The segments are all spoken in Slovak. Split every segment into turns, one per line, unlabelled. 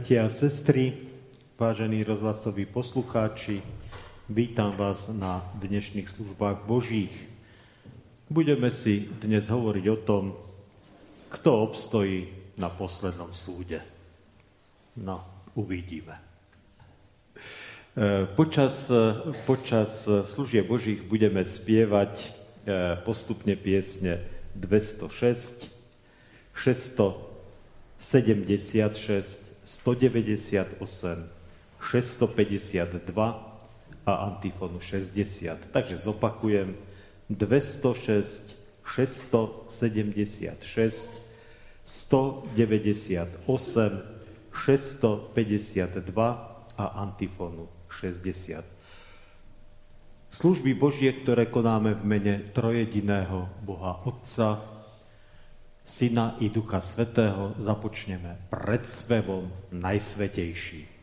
Bratia a sestry, vážení rozhlasoví poslucháči, vítam vás na dnešných službách Božích. Budeme si dnes hovoriť o tom, kto obstojí na poslednom súde. No, uvidíme. E, počas, počas služie Božích budeme spievať e, postupne piesne 206, 676, 198, 652 a antifonu 60. Takže zopakujem 206, 676, 198, 652 a antifonu 60. Služby Božie, ktoré konáme v mene trojediného Boha Otca, Syna i Ducha Svetého započneme pred spevom Najsvetejší.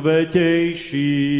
Najsvetejší.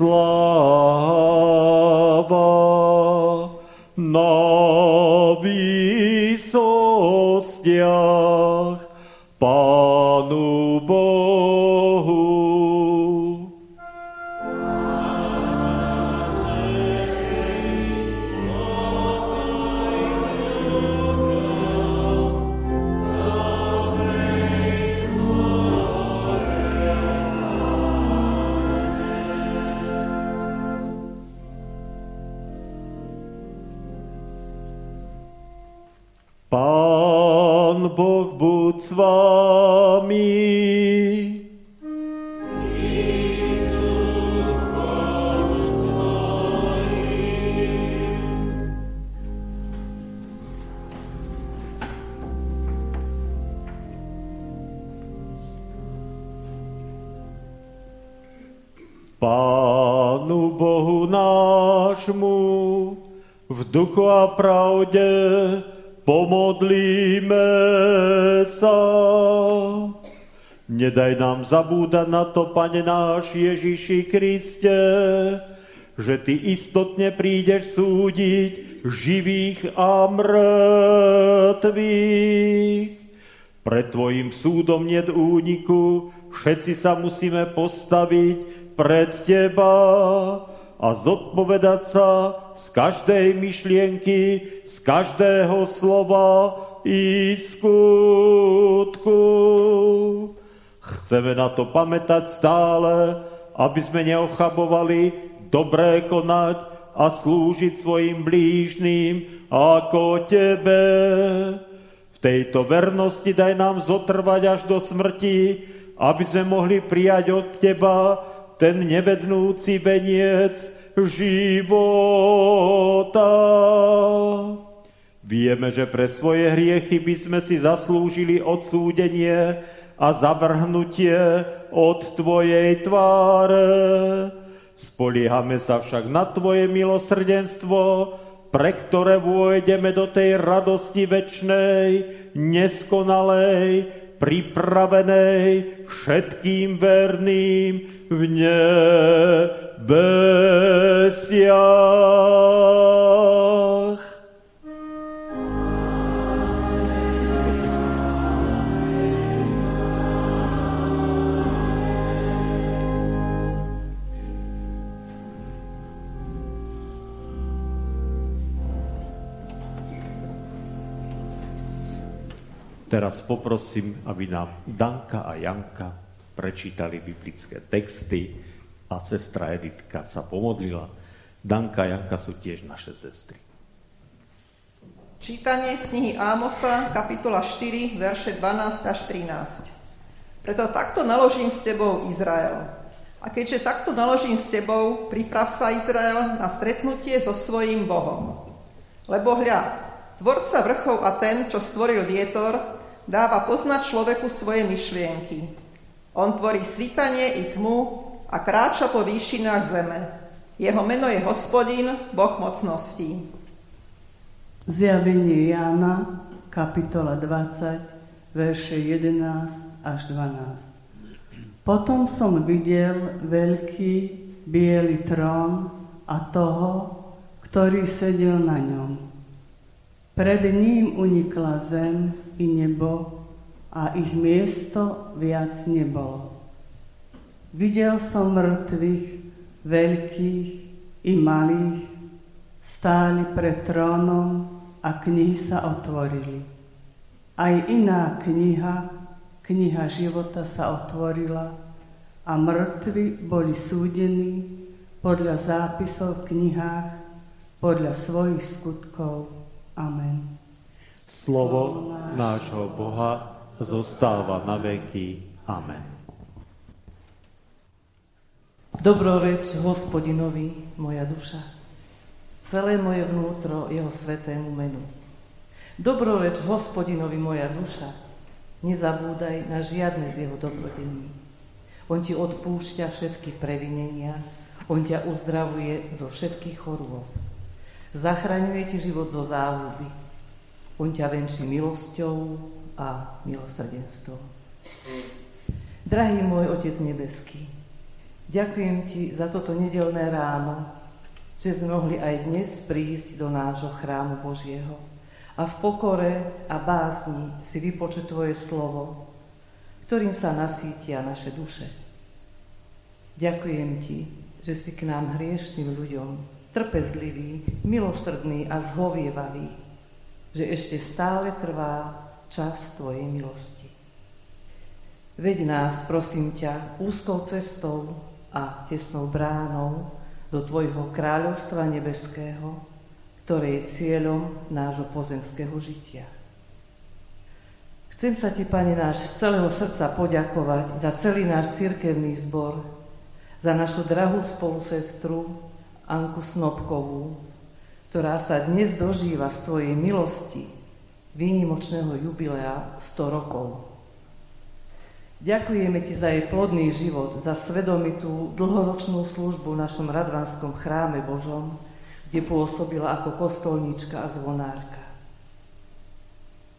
Sláva nášmu v duchu a pravde pomodlíme sa. Nedaj nám zabúdať na to, Pane náš Ježiši Kriste, že Ty istotne prídeš súdiť živých a mŕtvych. Pred Tvojim súdom nie úniku, všetci sa musíme postaviť pred Teba a zodpovedať sa z každej myšlienky, z každého slova i skutku. Chceme na to pamätať stále, aby sme neochabovali dobré konať a slúžiť svojim blížným ako Tebe. V tejto vernosti daj nám zotrvať až do smrti, aby sme mohli prijať od Teba ten nevednúci veniec života. Vieme, že pre svoje hriechy by sme si zaslúžili odsúdenie a zavrhnutie od Tvojej tváre. Spoliehame sa však na Tvoje milosrdenstvo, pre ktoré vôjdeme do tej radosti večnej, neskonalej, pripravenej všetkým verným, v nebesiach. Teraz poprosím, aby nám Danka a Janka prečítali biblické texty a sestra Editka sa pomodlila. Danka a Janka sú tiež naše sestry.
Čítanie z knihy Ámosa, kapitola 4, verše 12 až 13. Preto takto naložím s tebou, Izrael. A keďže takto naložím s tebou, priprav sa, Izrael, na stretnutie so svojím Bohom. Lebo hľa, tvorca vrchov a ten, čo stvoril vietor, dáva poznať človeku svoje myšlienky. On tvorí svítanie i tmu a kráča po výšinách zeme. Jeho meno je hospodin, Boh mocností.
Zjavenie Jána, kapitola 20, verše 11 až 12. Potom som videl veľký biely trón a toho, ktorý sedel na ňom. Pred ním unikla zem i nebo a ich miesto viac nebolo. Videl som mŕtvych, veľkých i malých, stáli pred trónom a knihy sa otvorili. Aj iná kniha, kniha života sa otvorila a mŕtvi boli súdení podľa zápisov v knihách, podľa svojich skutkov. Amen.
Slovo nášho Boha zostáva na veky. Amen.
Dobroreč hospodinovi, moja duša, celé moje vnútro jeho svetému menu. Dobroreč hospodinovi, moja duša, nezabúdaj na žiadne z jeho dobrodení. On ti odpúšťa všetky previnenia, on ťa uzdravuje zo všetkých chorôb. Zachraňuje ti život zo záhuby. On ťa venčí milosťou, a milosrdenstvo. Drahý môj Otec nebeský, Ďakujem Ti za toto nedelné ráno, že sme mohli aj dnes prísť do nášho chrámu Božieho a v pokore a básni si vypočuť Tvoje slovo, ktorým sa nasítia naše duše. Ďakujem Ti, že si k nám hriešným ľuďom trpezlivý, milostrdný a zhovievavý, že ešte stále trvá čas Tvojej milosti. Veď nás, prosím ťa, úzkou cestou a tesnou bránou do Tvojho kráľovstva nebeského, ktoré je cieľom nášho pozemského žitia. Chcem sa Ti, Pane náš, z celého srdca poďakovať za celý náš cirkevný zbor, za našu drahú spolusestru Anku Snobkovú, ktorá sa dnes dožíva z Tvojej milosti výnimočného jubilea 100 rokov. Ďakujeme Ti za jej plodný život, za svedomitú dlhoročnú službu v našom Radvanskom chráme Božom, kde pôsobila ako kostolníčka a zvonárka.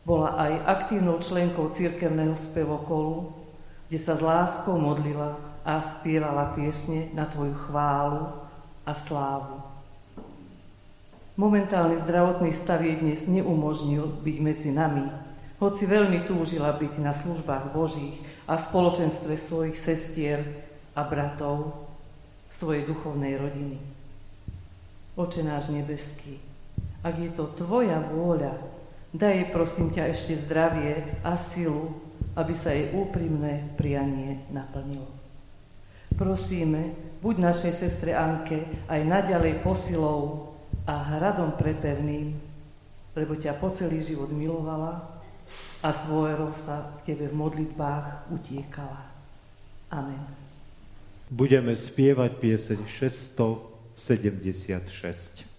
Bola aj aktívnou členkou církevného spevokolu, kde sa s láskou modlila a spievala piesne na Tvoju chválu a slávu. Momentálny zdravotný stav jej dnes neumožnil byť medzi nami, hoci veľmi túžila byť na službách Božích a spoločenstve svojich sestier a bratov, svojej duchovnej rodiny. Oče náš nebeský, ak je to Tvoja vôľa, daj jej prosím ťa ešte zdravie a silu, aby sa jej úprimné prianie naplnilo. Prosíme, buď našej sestre Anke aj naďalej posilou a hradom prepevným, lebo ťa po celý život milovala a svojho sa k Tebe v modlitbách utiekala. Amen.
Budeme spievať pieseň 676.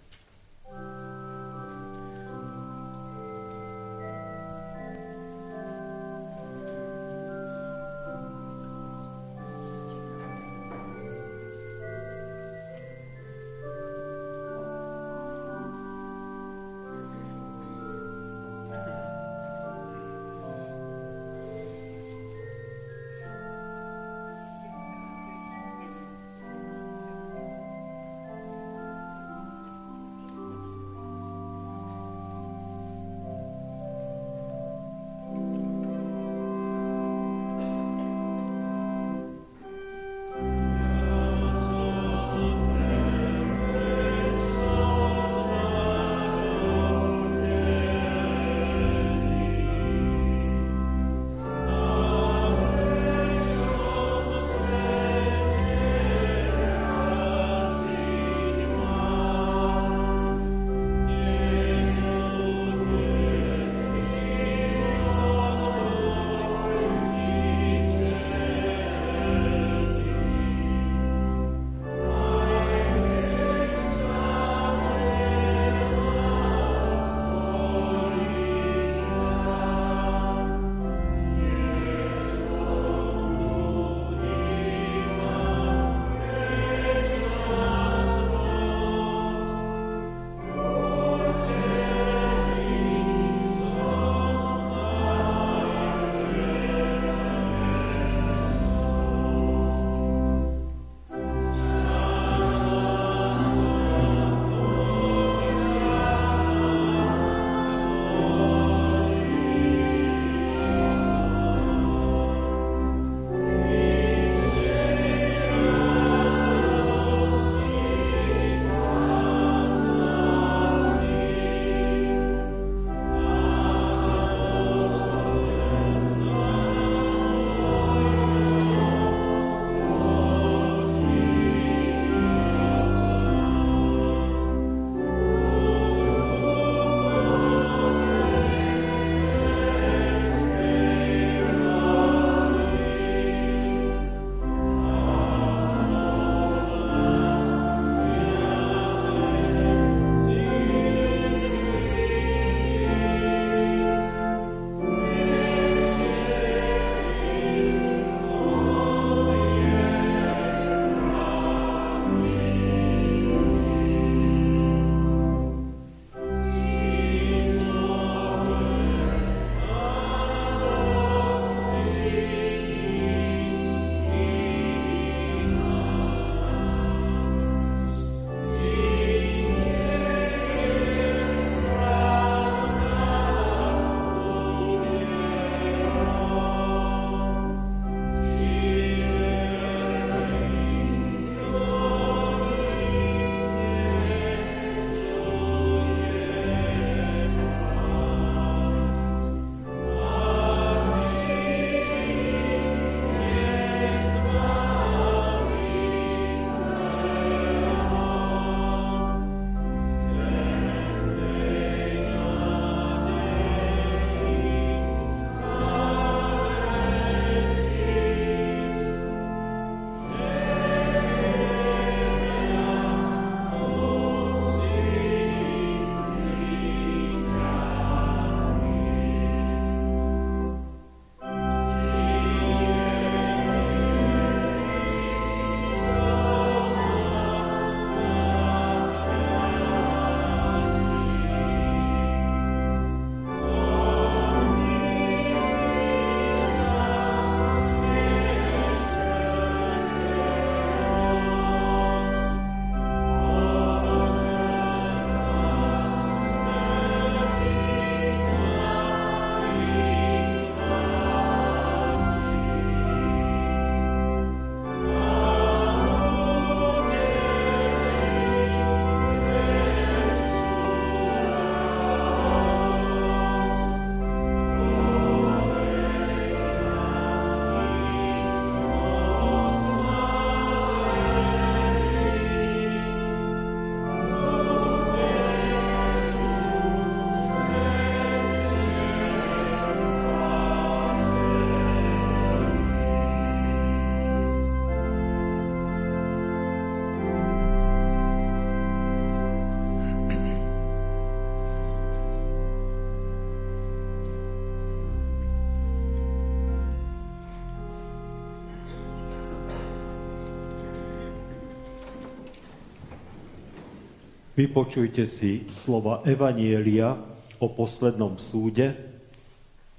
Vypočujte si slova Evanielia o poslednom súde,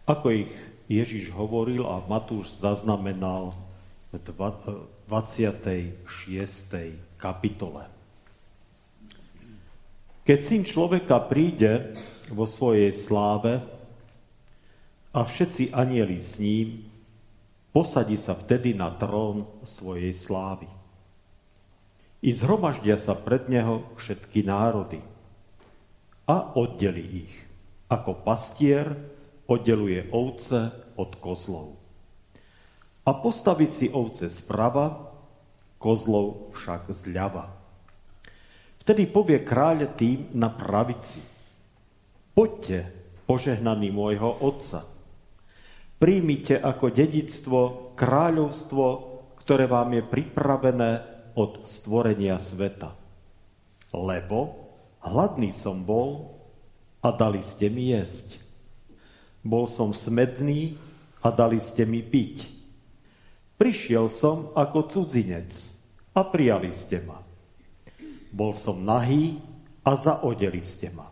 ako ich Ježiš hovoril a Matúš zaznamenal v 26. kapitole. Keď syn človeka príde vo svojej sláve a všetci anieli s ním, posadí sa vtedy na trón svojej slávy i zhromaždia sa pred neho všetky národy a oddeli ich, ako pastier oddeluje ovce od kozlov. A postaví si ovce zprava, kozlov však zľava. Vtedy povie kráľ tým na pravici. Poďte, požehnaný môjho otca. Príjmite ako dedictvo kráľovstvo, ktoré vám je pripravené od stvorenia sveta. Lebo hladný som bol a dali ste mi jesť. Bol som smedný a dali ste mi piť. Prišiel som ako cudzinec a prijali ste ma. Bol som nahý a zaodeli ste ma.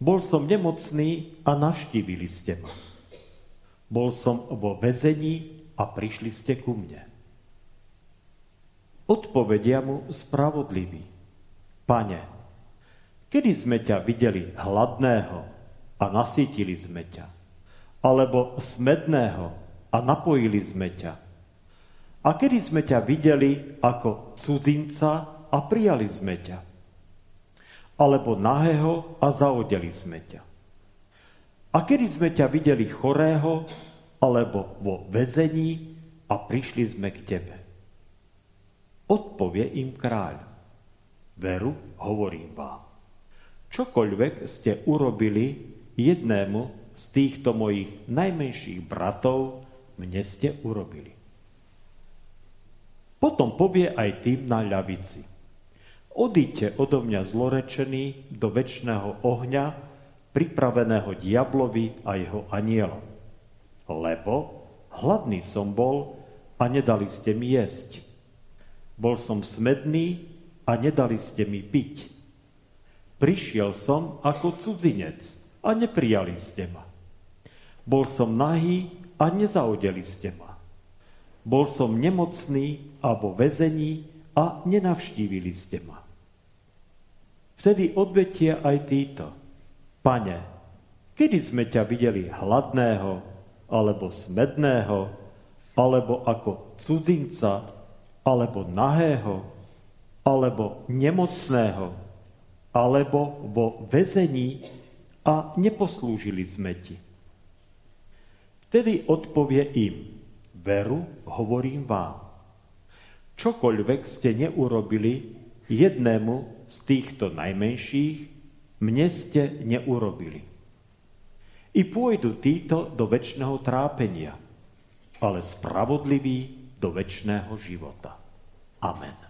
Bol som nemocný a navštívili ste ma. Bol som vo vezení a prišli ste ku mne. Odpovedia mu spravodlivý. Pane, kedy sme ťa videli hladného a nasítili sme ťa? Alebo smedného a napojili sme ťa? A kedy sme ťa videli ako cudzinca a prijali sme ťa? Alebo nahého a zaodeli sme ťa? A kedy sme ťa videli chorého alebo vo vezení a prišli sme k tebe? Odpovie im kráľ. Veru, hovorím vám. Čokoľvek ste urobili jednému z týchto mojich najmenších bratov, mne ste urobili. Potom povie aj tým na ľavici. Odíďte odo mňa zlorečený do väčšného ohňa, pripraveného diablovi a jeho anielom. Lebo hladný som bol a nedali ste mi jesť. Bol som smedný a nedali ste mi piť. Prišiel som ako cudzinec a neprijali ste ma. Bol som nahý a nezaudeli ste ma. Bol som nemocný a vo vezení a nenavštívili ste ma. Vtedy odvetia aj títo. Pane, kedy sme ťa videli hladného, alebo smedného, alebo ako cudzinca, alebo nahého, alebo nemocného, alebo vo väzení a neposlúžili sme ti. Vtedy odpovie im, veru, hovorím vám, čokoľvek ste neurobili jednému z týchto najmenších, mne ste neurobili. I pôjdu títo do väčšného trápenia, ale spravodliví do väčšného života. Amen.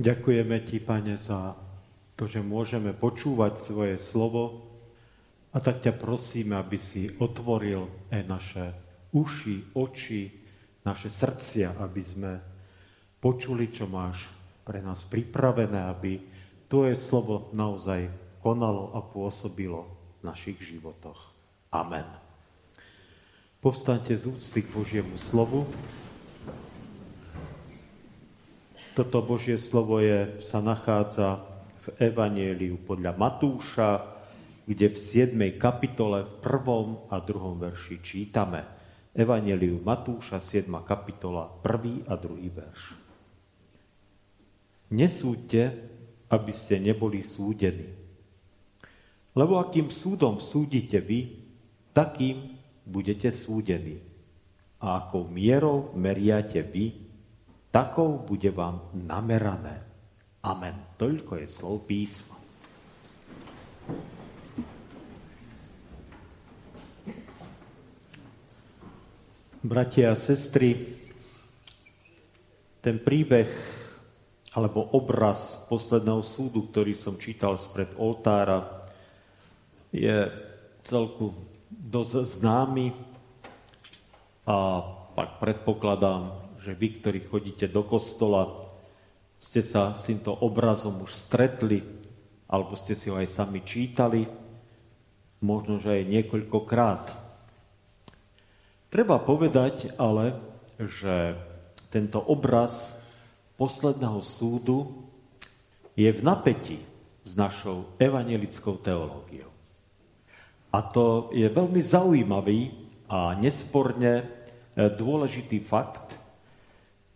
Ďakujeme Ti, Pane, za to, že môžeme počúvať svoje slovo a tak ťa prosíme, aby si otvoril aj naše uši, oči, naše srdcia, aby sme počuli, čo máš pre nás pripravené, aby Tvoje slovo naozaj konalo a pôsobilo v našich životoch. Amen. Povstaňte z úcty k Božiemu slovu. Toto Božie slovo je, sa nachádza v Evanieliu podľa Matúša, kde v 7. kapitole v prvom a druhom verši čítame. Evanieliu Matúša, 7. kapitola, prvý a druhý verš. Nesúďte, aby ste neboli súdení. Lebo akým súdom súdite vy, takým budete súdení. A akou mierou meriate vy, takou bude vám namerané. Amen. Toľko je slov písma. Bratia a sestry, ten príbeh alebo obraz posledného súdu, ktorý som čítal spred oltára, je celku dosť známy a pak predpokladám, že vy, ktorí chodíte do kostola, ste sa s týmto obrazom už stretli, alebo ste si ho aj sami čítali, možno, že aj niekoľkokrát. Treba povedať ale, že tento obraz posledného súdu je v napätí s našou evangelickou teológiou. A to je veľmi zaujímavý a nesporne e, dôležitý fakt,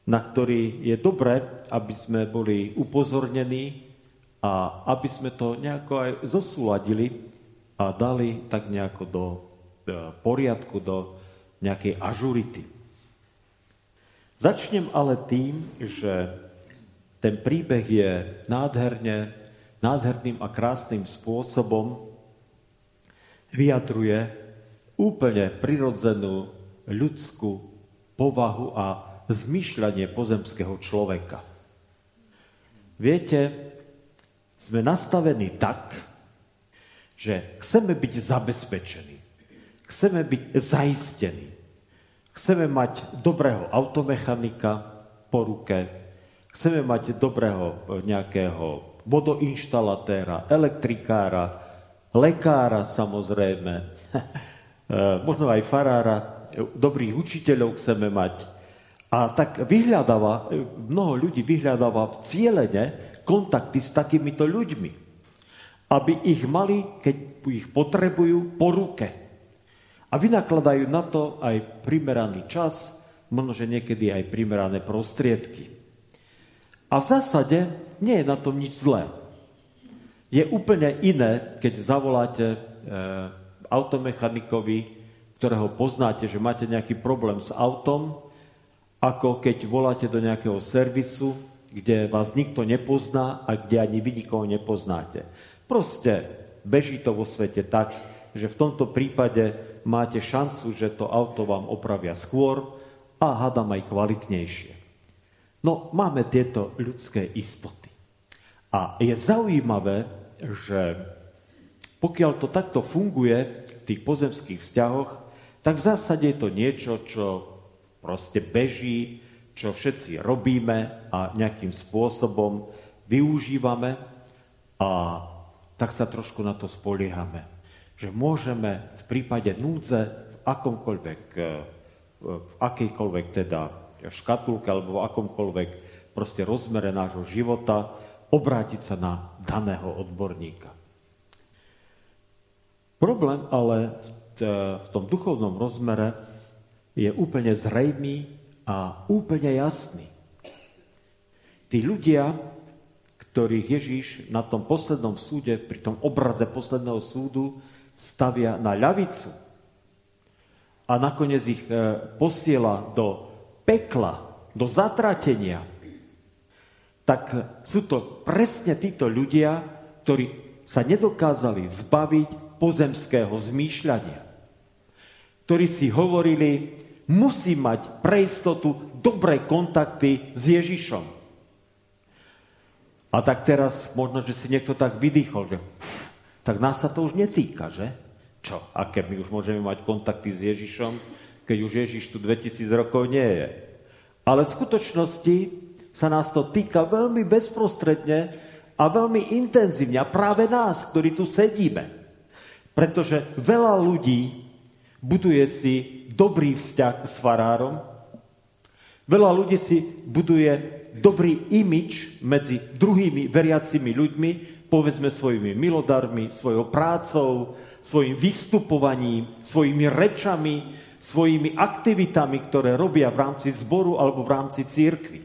na ktorý je dobré, aby sme boli upozornení a aby sme to nejako aj zosúladili a dali tak nejako do e, poriadku, do nejakej ažurity. Začnem ale tým, že ten príbeh je nádherne, nádherným a krásnym spôsobom vyjadruje úplne prirodzenú ľudskú povahu a zmyšľanie pozemského človeka. Viete, sme nastavení tak, že chceme byť zabezpečení, chceme byť zaistení, chceme mať dobrého automechanika po ruke, chceme mať dobrého nejakého vodoinštalatéra, elektrikára, lekára samozrejme, možno aj farára, dobrých učiteľov chceme mať. A tak vyhľadáva, mnoho ľudí vyhľadáva cieľene kontakty s takýmito ľuďmi, aby ich mali, keď ich potrebujú, po ruke. A vynakladajú na to aj primeraný čas, možno, že niekedy aj primerané prostriedky. A v zásade nie je na tom nič zlé. Je úplne iné, keď zavoláte e, automechanikovi, ktorého poznáte, že máte nejaký problém s autom, ako keď voláte do nejakého servisu, kde vás nikto nepozná a kde ani vy nikoho nepoznáte. Proste beží to vo svete tak, že v tomto prípade máte šancu, že to auto vám opravia skôr a hádam aj kvalitnejšie. No, máme tieto ľudské istoty. A je zaujímavé, že pokiaľ to takto funguje v tých pozemských vzťahoch, tak v zásade je to niečo, čo proste beží, čo všetci robíme a nejakým spôsobom využívame a tak sa trošku na to spoliehame. Že môžeme v prípade núdze v akomkoľvek, eh, v akejkoľvek teda škatulke alebo v akomkoľvek proste rozmere nášho života obrátiť sa na daného odborníka. Problém ale v tom duchovnom rozmere je úplne zrejmý a úplne jasný. Tí ľudia, ktorých Ježíš na tom poslednom súde, pri tom obraze posledného súdu, stavia na ľavicu a nakoniec ich e, posiela do pekla, do zatratenia, tak sú to presne títo ľudia, ktorí sa nedokázali zbaviť pozemského zmýšľania. Ktorí si hovorili, musí mať pre istotu dobré kontakty s Ježišom. A tak teraz možno, že si niekto tak vydýchol, že tak nás sa to už netýka, že? Čo? Aké my už môžeme mať kontakty s Ježišom, keď už Ježiš tu 2000 rokov nie je. Ale v skutočnosti sa nás to týka veľmi bezprostredne a veľmi intenzívne. A práve nás, ktorí tu sedíme. Pretože veľa ľudí buduje si dobrý vzťah s farárom, veľa ľudí si buduje dobrý imič medzi druhými veriacimi ľuďmi, povedzme svojimi milodarmi, svojou prácou, svojim vystupovaním, svojimi rečami, svojimi aktivitami, ktoré robia v rámci zboru alebo v rámci církvy.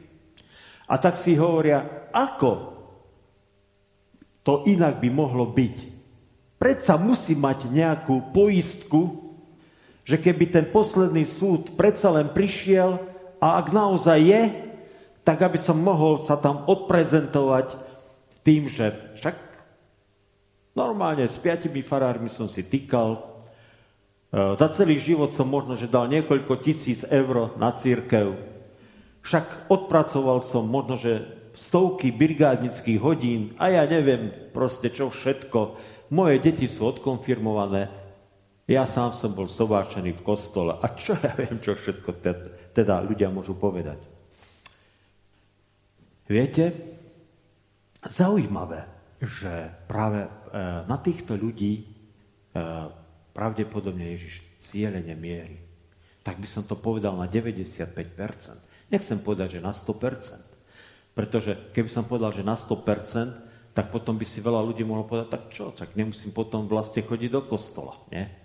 A tak si hovoria, ako to inak by mohlo byť. Predsa musí mať nejakú poistku, že keby ten posledný súd predsa len prišiel a ak naozaj je, tak aby som mohol sa tam odprezentovať tým, že však normálne s piatimi farármi som si týkal, e, za celý život som možno, že dal niekoľko tisíc eur na církev. Však odpracoval som možno, že stovky brigádnických hodín a ja neviem proste čo všetko. Moje deti sú odkonfirmované. Ja sám som bol sobáčený v kostole. A čo ja viem, čo všetko teda ľudia môžu povedať. Viete, zaujímavé, že práve e, na týchto ľudí e, pravdepodobne Ježiš cieľene mierí. Tak by som to povedal na 95%. Nechcem povedať, že na 100%. Pretože keby som povedal, že na 100%, tak potom by si veľa ľudí mohlo povedať, tak čo, tak nemusím potom vlastne chodiť do kostola. Nie?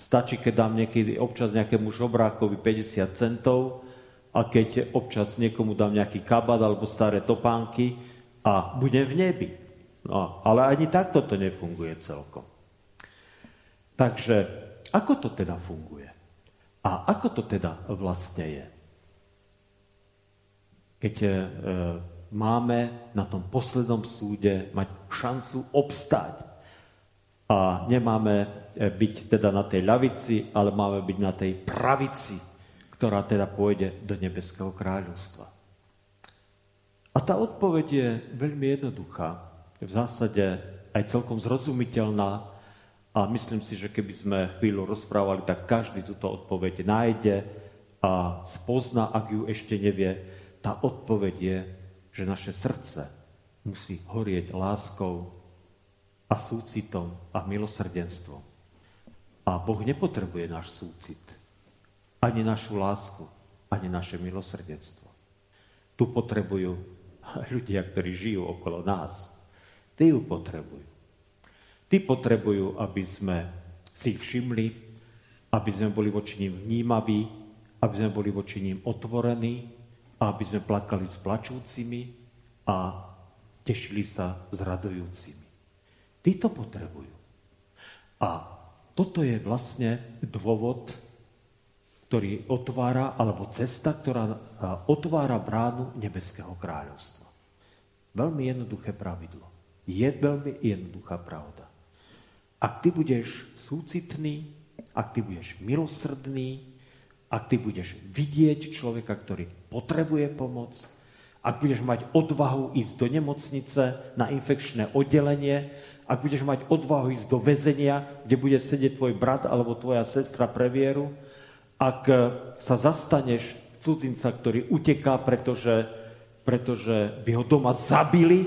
Stačí, keď dám niekedy občas nejakému žobrákovi 50 centov, a keď občas niekomu dám nejaký kabát alebo staré topánky a budem v nebi. No, ale ani takto to nefunguje celkom. Takže ako to teda funguje? A ako to teda vlastne je? Keď e, máme na tom poslednom súde mať šancu obstať a nemáme e, byť teda na tej ľavici, ale máme byť na tej pravici ktorá teda pôjde do nebeského kráľovstva. A tá odpoveď je veľmi jednoduchá, v zásade aj celkom zrozumiteľná a myslím si, že keby sme chvíľu rozprávali, tak každý túto odpoveď nájde a spozna, ak ju ešte nevie. Tá odpoveď je, že naše srdce musí horieť láskou a súcitom a milosrdenstvom. A Boh nepotrebuje náš súcit ani našu lásku, ani naše milosrdenstvo. Tu potrebujú ľudia, ktorí žijú okolo nás. Tí ju potrebujú. Tí potrebujú, aby sme si ich všimli, aby sme boli voči ním vnímaví, aby sme boli voči ním otvorení, aby sme plakali s plačúcimi a tešili sa s radujúcimi. Tí to potrebujú. A toto je vlastne dôvod, ktorý otvára, alebo cesta, ktorá otvára bránu nebeského kráľovstva. Veľmi jednoduché pravidlo. Je veľmi jednoduchá pravda. Ak ty budeš súcitný, ak ty budeš milosrdný, ak ty budeš vidieť človeka, ktorý potrebuje pomoc, ak budeš mať odvahu ísť do nemocnice na infekčné oddelenie, ak budeš mať odvahu ísť do väzenia, kde bude sedieť tvoj brat alebo tvoja sestra pre vieru, ak sa zastaneš cudzinca, ktorý uteká, pretože, pretože by ho doma zabili,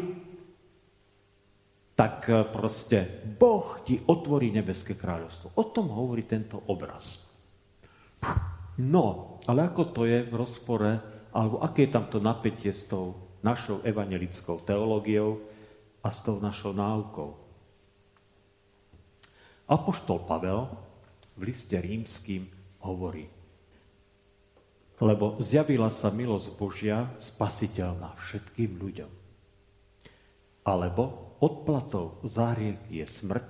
tak proste Boh ti otvorí nebeské kráľovstvo. O tom hovorí tento obraz. No, ale ako to je v rozpore, alebo aké je tamto napätie s tou našou evangelickou teológiou a s tou našou náukou? Apoštol Pavel v liste rímským hovorí. Lebo zjavila sa milosť Božia spasiteľná všetkým ľuďom. Alebo odplatou za hriech je smrť,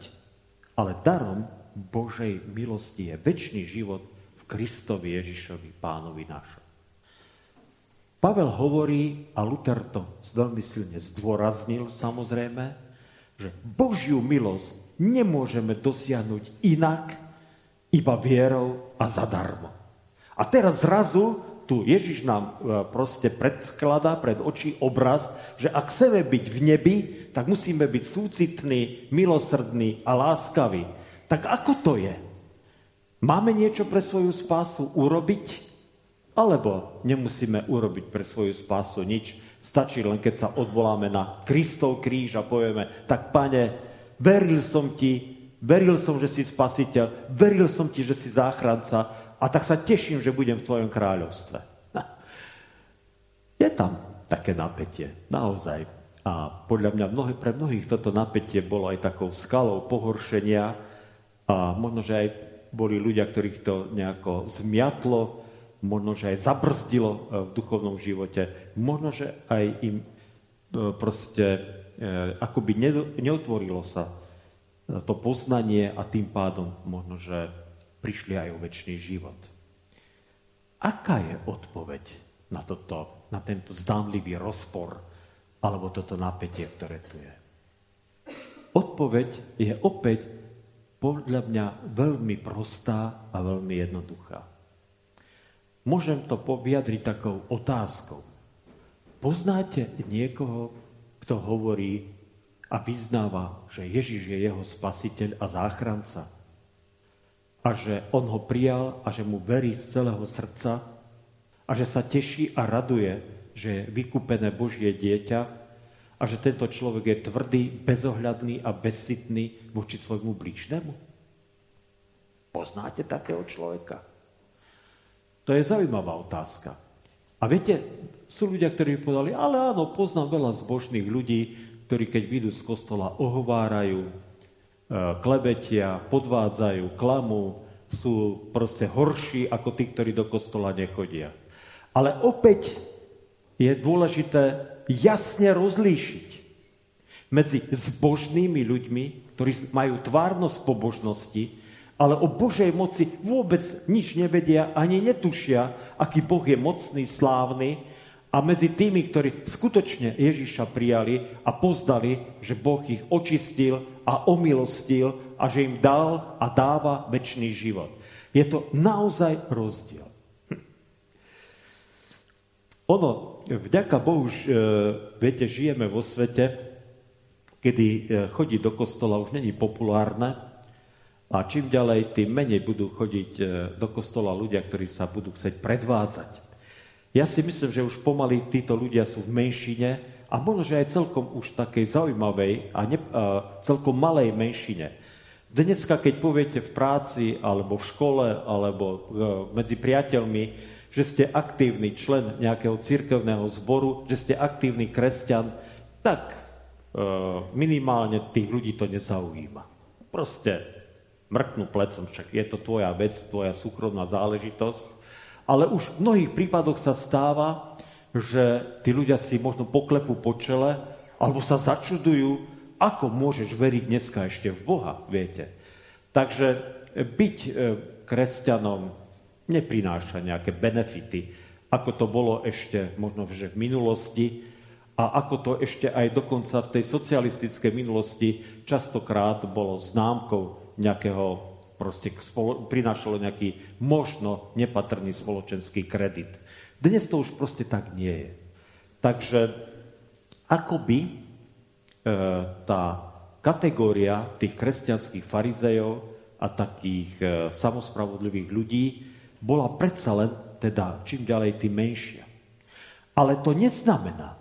ale darom Božej milosti je väčší život v Kristovi Ježišovi, pánovi našom. Pavel hovorí, a Luther to veľmi silne zdôraznil samozrejme, že Božiu milosť nemôžeme dosiahnuť inak, iba vierou a zadarmo. A teraz zrazu tu Ježiš nám e, proste predskladá pred oči obraz, že ak chceme byť v nebi, tak musíme byť súcitní, milosrdní a láskaví. Tak ako to je? Máme niečo pre svoju spásu urobiť? Alebo nemusíme urobiť pre svoju spásu nič? Stačí len, keď sa odvoláme na Kristov kríž a povieme, tak pane, veril som ti, veril som, že si spasiteľ, veril som ti, že si záchranca a tak sa teším, že budem v tvojom kráľovstve. Je tam také napätie, naozaj. A podľa mňa mnohé, pre mnohých toto napätie bolo aj takou skalou pohoršenia a možno, že aj boli ľudia, ktorých to nejako zmiatlo, možno, že aj zabrzdilo e, v duchovnom živote, možno, že aj im e, proste akoby neotvorilo sa to poznanie a tým pádom možno, že prišli aj o väčší život. Aká je odpoveď na, toto, na tento zdánlivý rozpor alebo toto napätie, ktoré tu je? Odpoveď je opäť podľa mňa veľmi prostá a veľmi jednoduchá. Môžem to vyjadriť takou otázkou. Poznáte niekoho, kto hovorí a vyznáva, že Ježiš je jeho spasiteľ a záchranca? A že on ho prijal a že mu verí z celého srdca a že sa teší a raduje, že je vykúpené Božie dieťa a že tento človek je tvrdý, bezohľadný a bezsitný voči svojmu blížnemu? Poznáte takého človeka? To je zaujímavá otázka. A viete, sú ľudia, ktorí povedali, ale áno, poznám veľa zbožných ľudí, ktorí keď vyjdú z kostola, ohovárajú, e, klebetia, podvádzajú, klamú, sú proste horší ako tí, ktorí do kostola nechodia. Ale opäť je dôležité jasne rozlíšiť medzi zbožnými ľuďmi, ktorí majú tvárnosť pobožnosti, ale o Božej moci vôbec nič nevedia, ani netušia, aký Boh je mocný, slávny, a medzi tými, ktorí skutočne Ježiša prijali a pozdali, že Boh ich očistil a omilostil a že im dal a dáva väčší život. Je to naozaj rozdiel. Ono, vďaka Bohu, e, viete, žijeme vo svete, kedy e, chodí do kostola už není populárne a čím ďalej, tým menej budú chodiť e, do kostola ľudia, ktorí sa budú chcieť predvádzať. Ja si myslím, že už pomaly títo ľudia sú v menšine a možno, že aj celkom už takej zaujímavej a, ne, a celkom malej menšine. Dneska, keď poviete v práci, alebo v škole, alebo medzi priateľmi, že ste aktívny člen nejakého cirkevného zboru, že ste aktívny kresťan, tak e, minimálne tých ľudí to nezaujíma. Proste mrknú plecom, však je to tvoja vec, tvoja súkromná záležitosť. Ale už v mnohých prípadoch sa stáva, že tí ľudia si možno poklepú po čele, alebo sa začudujú, ako môžeš veriť dneska ešte v Boha, viete. Takže byť e, kresťanom neprináša nejaké benefity, ako to bolo ešte možno že v minulosti a ako to ešte aj dokonca v tej socialistickej minulosti častokrát bolo známkou nejakého, proste prinášalo nejaký možno nepatrný spoločenský kredit. Dnes to už proste tak nie je. Takže akoby e, tá kategória tých kresťanských farizejov a takých e, samospravodlivých ľudí bola predsa len teda čím ďalej tým menšia. Ale to neznamená,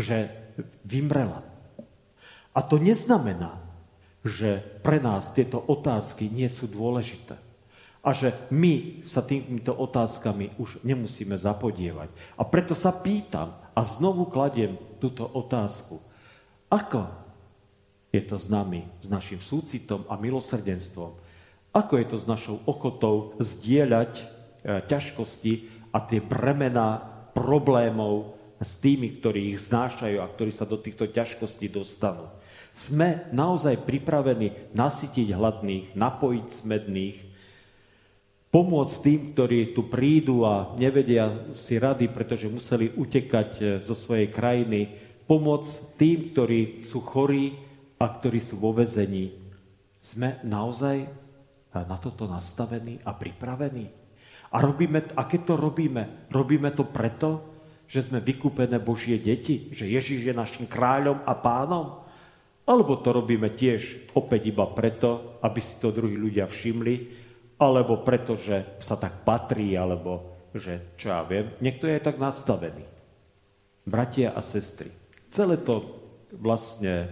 že vymrela. A to neznamená, že pre nás tieto otázky nie sú dôležité. A že my sa týmito otázkami už nemusíme zapodievať. A preto sa pýtam a znovu kladiem túto otázku. Ako je to s nami, s našim súcitom a milosrdenstvom, ako je to s našou ochotou zdieľať e, ťažkosti a tie bremená problémov s tými, ktorí ich znášajú a ktorí sa do týchto ťažkostí dostanú. Sme naozaj pripravení nasytiť hladných, napojiť smedných, pomôcť tým, ktorí tu prídu a nevedia si rady, pretože museli utekať e, zo svojej krajiny, pomôcť tým, ktorí sú chorí a ktorí sú vo vezení. Sme naozaj na toto nastavený a pripravený? A, robíme, a keď to robíme, robíme to preto, že sme vykúpené Božie deti, že Ježiš je našim kráľom a pánom, alebo to robíme tiež opäť iba preto, aby si to druhí ľudia všimli, alebo preto, že sa tak patrí, alebo že čo ja viem, niekto je aj tak nastavený. Bratia a sestry, celé to vlastne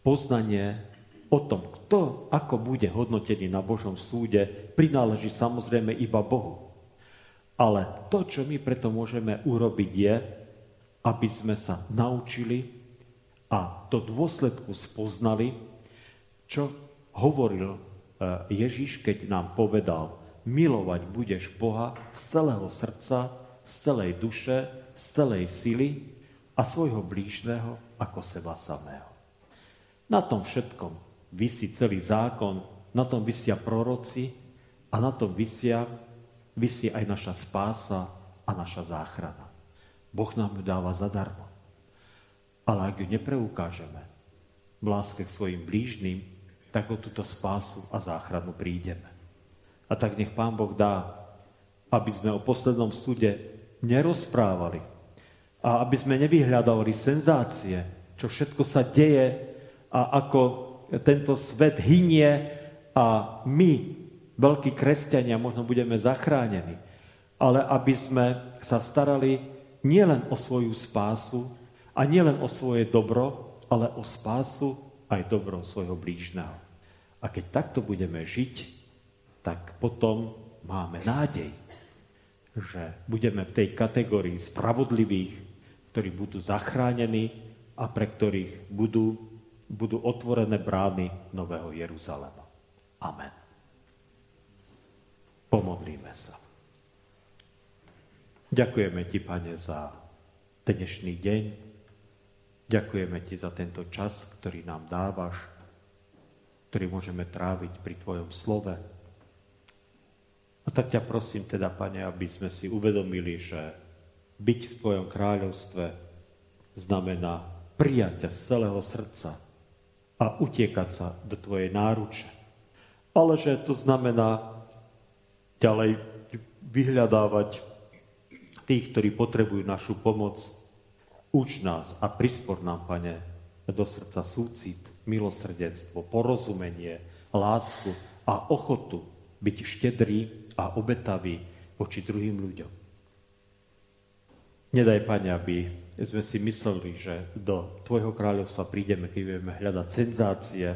poznanie o tom, kto ako bude hodnotený na Božom súde, prináleží samozrejme iba Bohu. Ale to, čo my preto môžeme urobiť, je, aby sme sa naučili a do dôsledku spoznali, čo hovoril e, Ježiš, keď nám povedal, milovať budeš Boha z celého srdca, z celej duše, z celej sily a svojho blížneho ako seba samého. Na tom všetkom vysí celý zákon, na tom vysia proroci a na tom vysia, vysí aj naša spása a naša záchrana. Boh nám ju dáva zadarmo. Ale ak ju nepreukážeme v láske k svojim blížnym, tak o túto spásu a záchranu prídeme. A tak nech Pán Boh dá, aby sme o poslednom súde nerozprávali a aby sme nevyhľadali senzácie, čo všetko sa deje a ako tento svet hynie a my, veľkí kresťania, možno budeme zachránení, ale aby sme sa starali nielen o svoju spásu a nielen o svoje dobro, ale o spásu aj dobro svojho blížneho. A keď takto budeme žiť, tak potom máme nádej, že budeme v tej kategórii spravodlivých, ktorí budú zachránení a pre ktorých budú, budú otvorené brány Nového Jeruzalema. Amen. Pomodlíme sa. Ďakujeme Ti, Pane, za dnešný deň. Ďakujeme Ti za tento čas, ktorý nám dávaš, ktorý môžeme tráviť pri Tvojom slove, a tak ťa prosím teda, Pane, aby sme si uvedomili, že byť v Tvojom kráľovstve znamená prijať ťa z celého srdca a utiekať sa do Tvojej náruče. Ale že to znamená ďalej vyhľadávať tých, ktorí potrebujú našu pomoc. Uč nás a prispor nám, Pane, do srdca súcit, milosrdenstvo, porozumenie, lásku a ochotu byť štedrý a obetavý voči druhým ľuďom. Nedaj, Pane, aby sme si mysleli, že do Tvojho kráľovstva prídeme, keď budeme hľadať senzácie,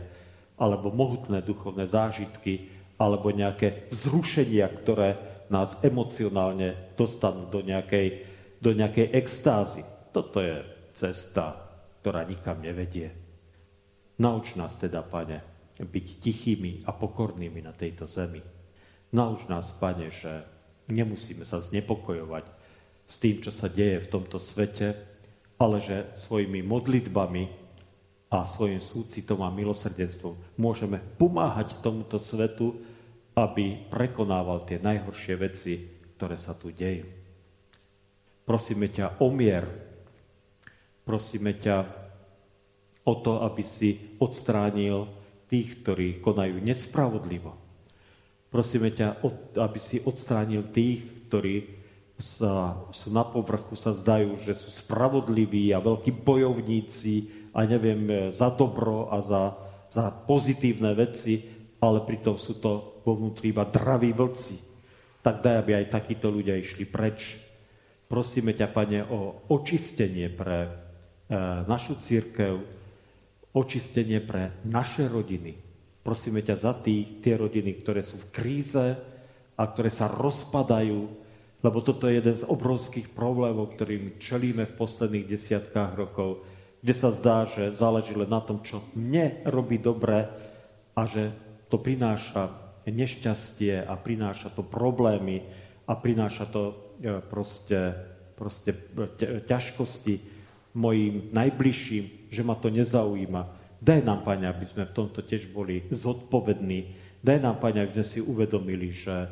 alebo mohutné duchovné zážitky, alebo nejaké vzrušenia, ktoré nás emocionálne dostanú do nejakej, do nejakej extázy. Toto je cesta, ktorá nikam nevedie. Nauč nás teda, Pane, byť tichými a pokornými na tejto zemi Nauč nás, Pane, že nemusíme sa znepokojovať s tým, čo sa deje v tomto svete, ale že svojimi modlitbami a svojim súcitom a milosrdenstvom môžeme pomáhať tomuto svetu, aby prekonával tie najhoršie veci, ktoré sa tu dejú. Prosíme ťa o mier, prosíme ťa o to, aby si odstránil tých, ktorí konajú nespravodlivo, Prosíme ťa, aby si odstránil tých, ktorí sa, sú na povrchu, sa zdajú, že sú spravodliví a veľkí bojovníci a neviem, e, za dobro a za, za pozitívne veci, ale pritom sú to vo vnútri iba draví vlci. Tak daj, aby aj takíto ľudia išli preč. Prosíme ťa, Pane, o očistenie pre našu církev, očistenie pre naše rodiny, Prosíme ťa za tých, tie rodiny, ktoré sú v kríze a ktoré sa rozpadajú, lebo toto je jeden z obrovských problémov, ktorým čelíme v posledných desiatkách rokov, kde sa zdá, že záleží len na tom, čo mne robí dobre a že to prináša nešťastie a prináša to problémy a prináša to e, proste, proste ťažkosti mojim najbližším, že ma to nezaujíma. Daj nám, Pane, aby sme v tomto tiež boli zodpovední. Daj nám, Pane, aby sme si uvedomili, že,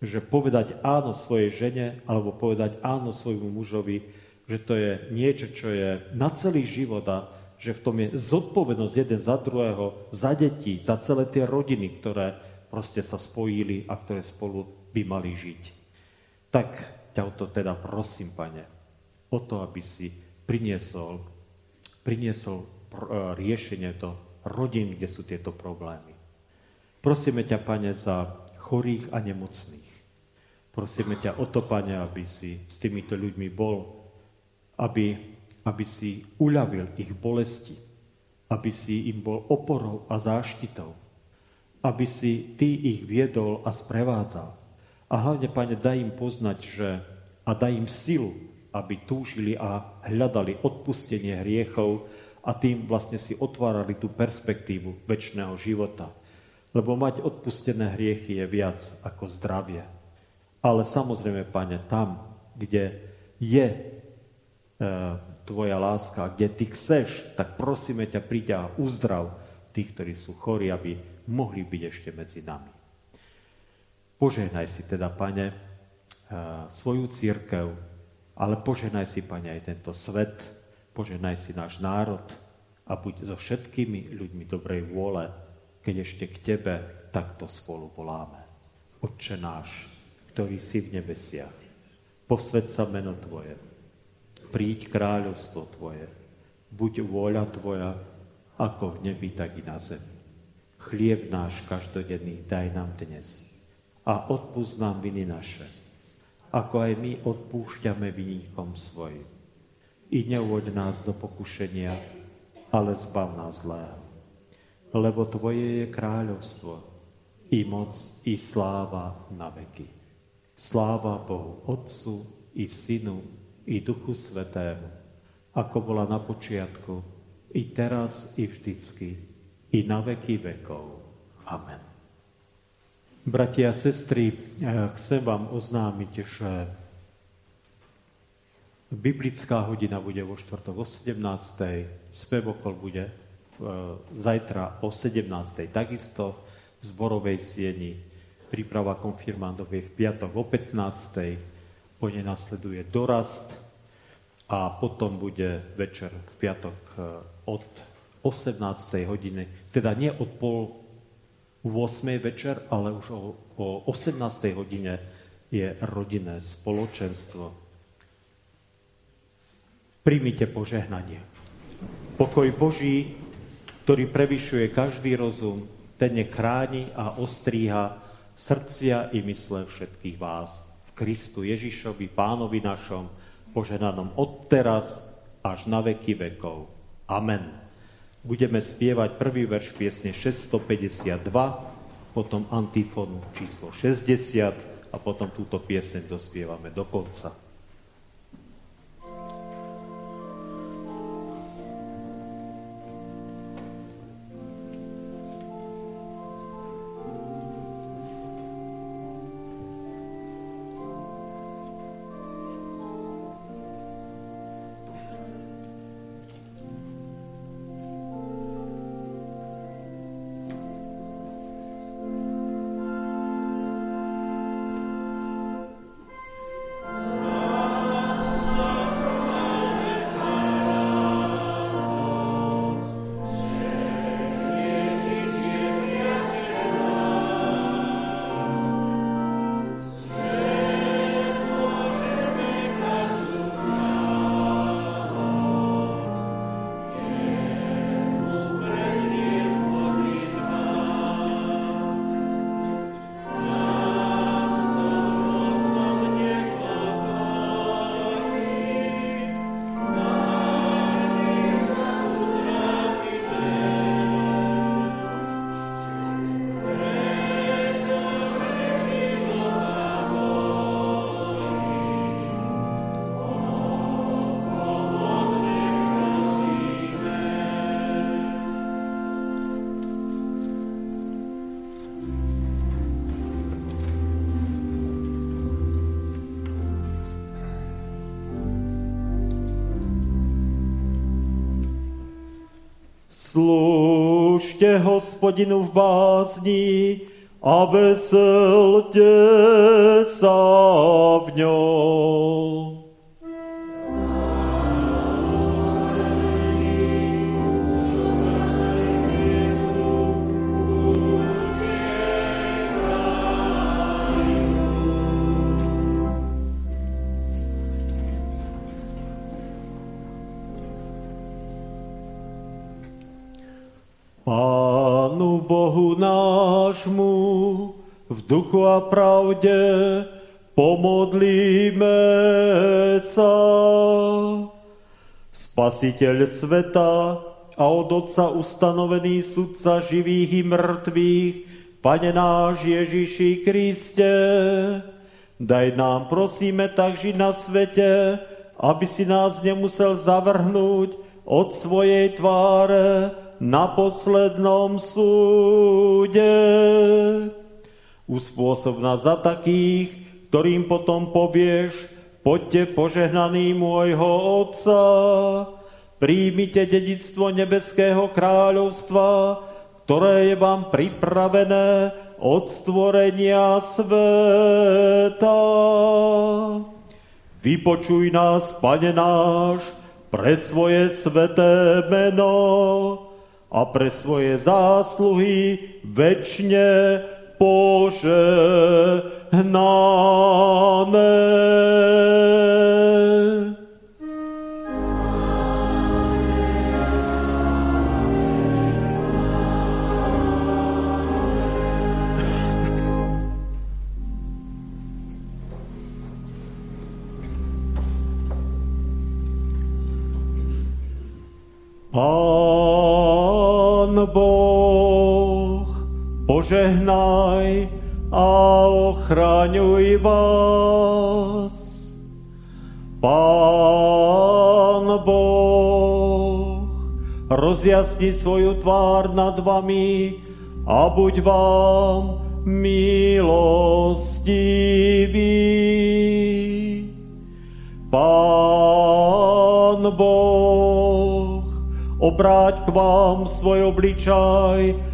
že povedať áno svojej žene alebo povedať áno svojmu mužovi, že to je niečo, čo je na celý život a že v tom je zodpovednosť jeden za druhého, za deti, za celé tie rodiny, ktoré proste sa spojili a ktoré spolu by mali žiť. Tak ťa o to teda prosím, pane, o to, aby si priniesol, priniesol riešenie do rodín, kde sú tieto problémy. Prosíme ťa, pane, za chorých a nemocných. Prosíme ťa o to, pane, aby si s týmito ľuďmi bol, aby, aby si uľavil ich bolesti, aby si im bol oporou a záštitou, aby si ty ich viedol a sprevádzal. A hlavne, Pane, daj im poznať, že a daj im silu, aby túžili a hľadali odpustenie hriechov a tým vlastne si otvárali tú perspektívu väčšného života. Lebo mať odpustené hriechy je viac ako zdravie. Ale samozrejme, Pane, tam, kde je e, tvoja láska, kde ty chceš, tak prosíme ťa, príď a uzdrav tých, ktorí sú chorí, aby mohli byť ešte medzi nami. Požehnaj si teda, pane, eh, svoju církev, ale požehnaj si, pane, aj tento svet, požehnaj si náš národ a buď so všetkými ľuďmi dobrej vôle, keď ešte k Tebe takto spolu voláme. Otče náš, ktorý si v nebesiach, posved sa meno Tvoje, príď kráľovstvo Tvoje, buď vôľa Tvoja, ako v nebi, tak i na zemi. Chlieb náš každodenný daj nám dnes a odpúsť nám viny naše, ako aj my odpúšťame viníkom svojim. I neuvoď nás do pokušenia, ale zbav nás zlého. Lebo Tvoje je kráľovstvo, i moc, i sláva na veky. Sláva Bohu Otcu, i Synu, i Duchu Svetému, ako bola na počiatku, i teraz, i vždycky, i na veky vekov. Amen. Bratia a sestry, chcem vám oznámiť, že biblická hodina bude vo štvrtok o 17. Spevokol bude e, zajtra o 17. Takisto v zborovej sieni. Príprava konfirmandov je v piatok o 15 po nej nasleduje dorast a potom bude večer v piatok eh, od 18. hodiny, teda nie od pol 8. večer, ale už o, o 18. hodine je rodinné spoločenstvo. Príjmite požehnanie. Pokoj Boží, ktorý prevyšuje každý rozum, ten chráni a ostríha srdcia i mysle všetkých vás Kristu Ježišovi, pánovi našom, poženanom od teraz až na veky vekov. Amen. Budeme spievať prvý verš piesne 652, potom antifonu číslo 60 a potom túto pieseň dospievame do konca. Slúžte hospodinu v bázni a veselte sa v ňom. Duchu a pravde pomodlíme sa. Spasiteľ sveta a od Otca ustanovený sudca živých i mŕtvych, Pane náš Ježiši Kriste, daj nám, prosíme, tak žiť na svete, aby si nás nemusel zavrhnúť od svojej tváre na poslednom súde. Uspôsob nás za takých, ktorým potom povieš, poďte požehnaný môjho Otca, príjmite dedictvo nebeského kráľovstva, ktoré je vám pripravené od stvorenia sveta. Vypočuj nás, Pane náš, pre svoje sveté meno a pre svoje zásluhy večne požehnané. Požehnaj a ochraňuj vás. Pán Boh, rozjasni svoju tvár nad vami a buď vám milostivý. Pán Boh, obráť k vám svoj obličaj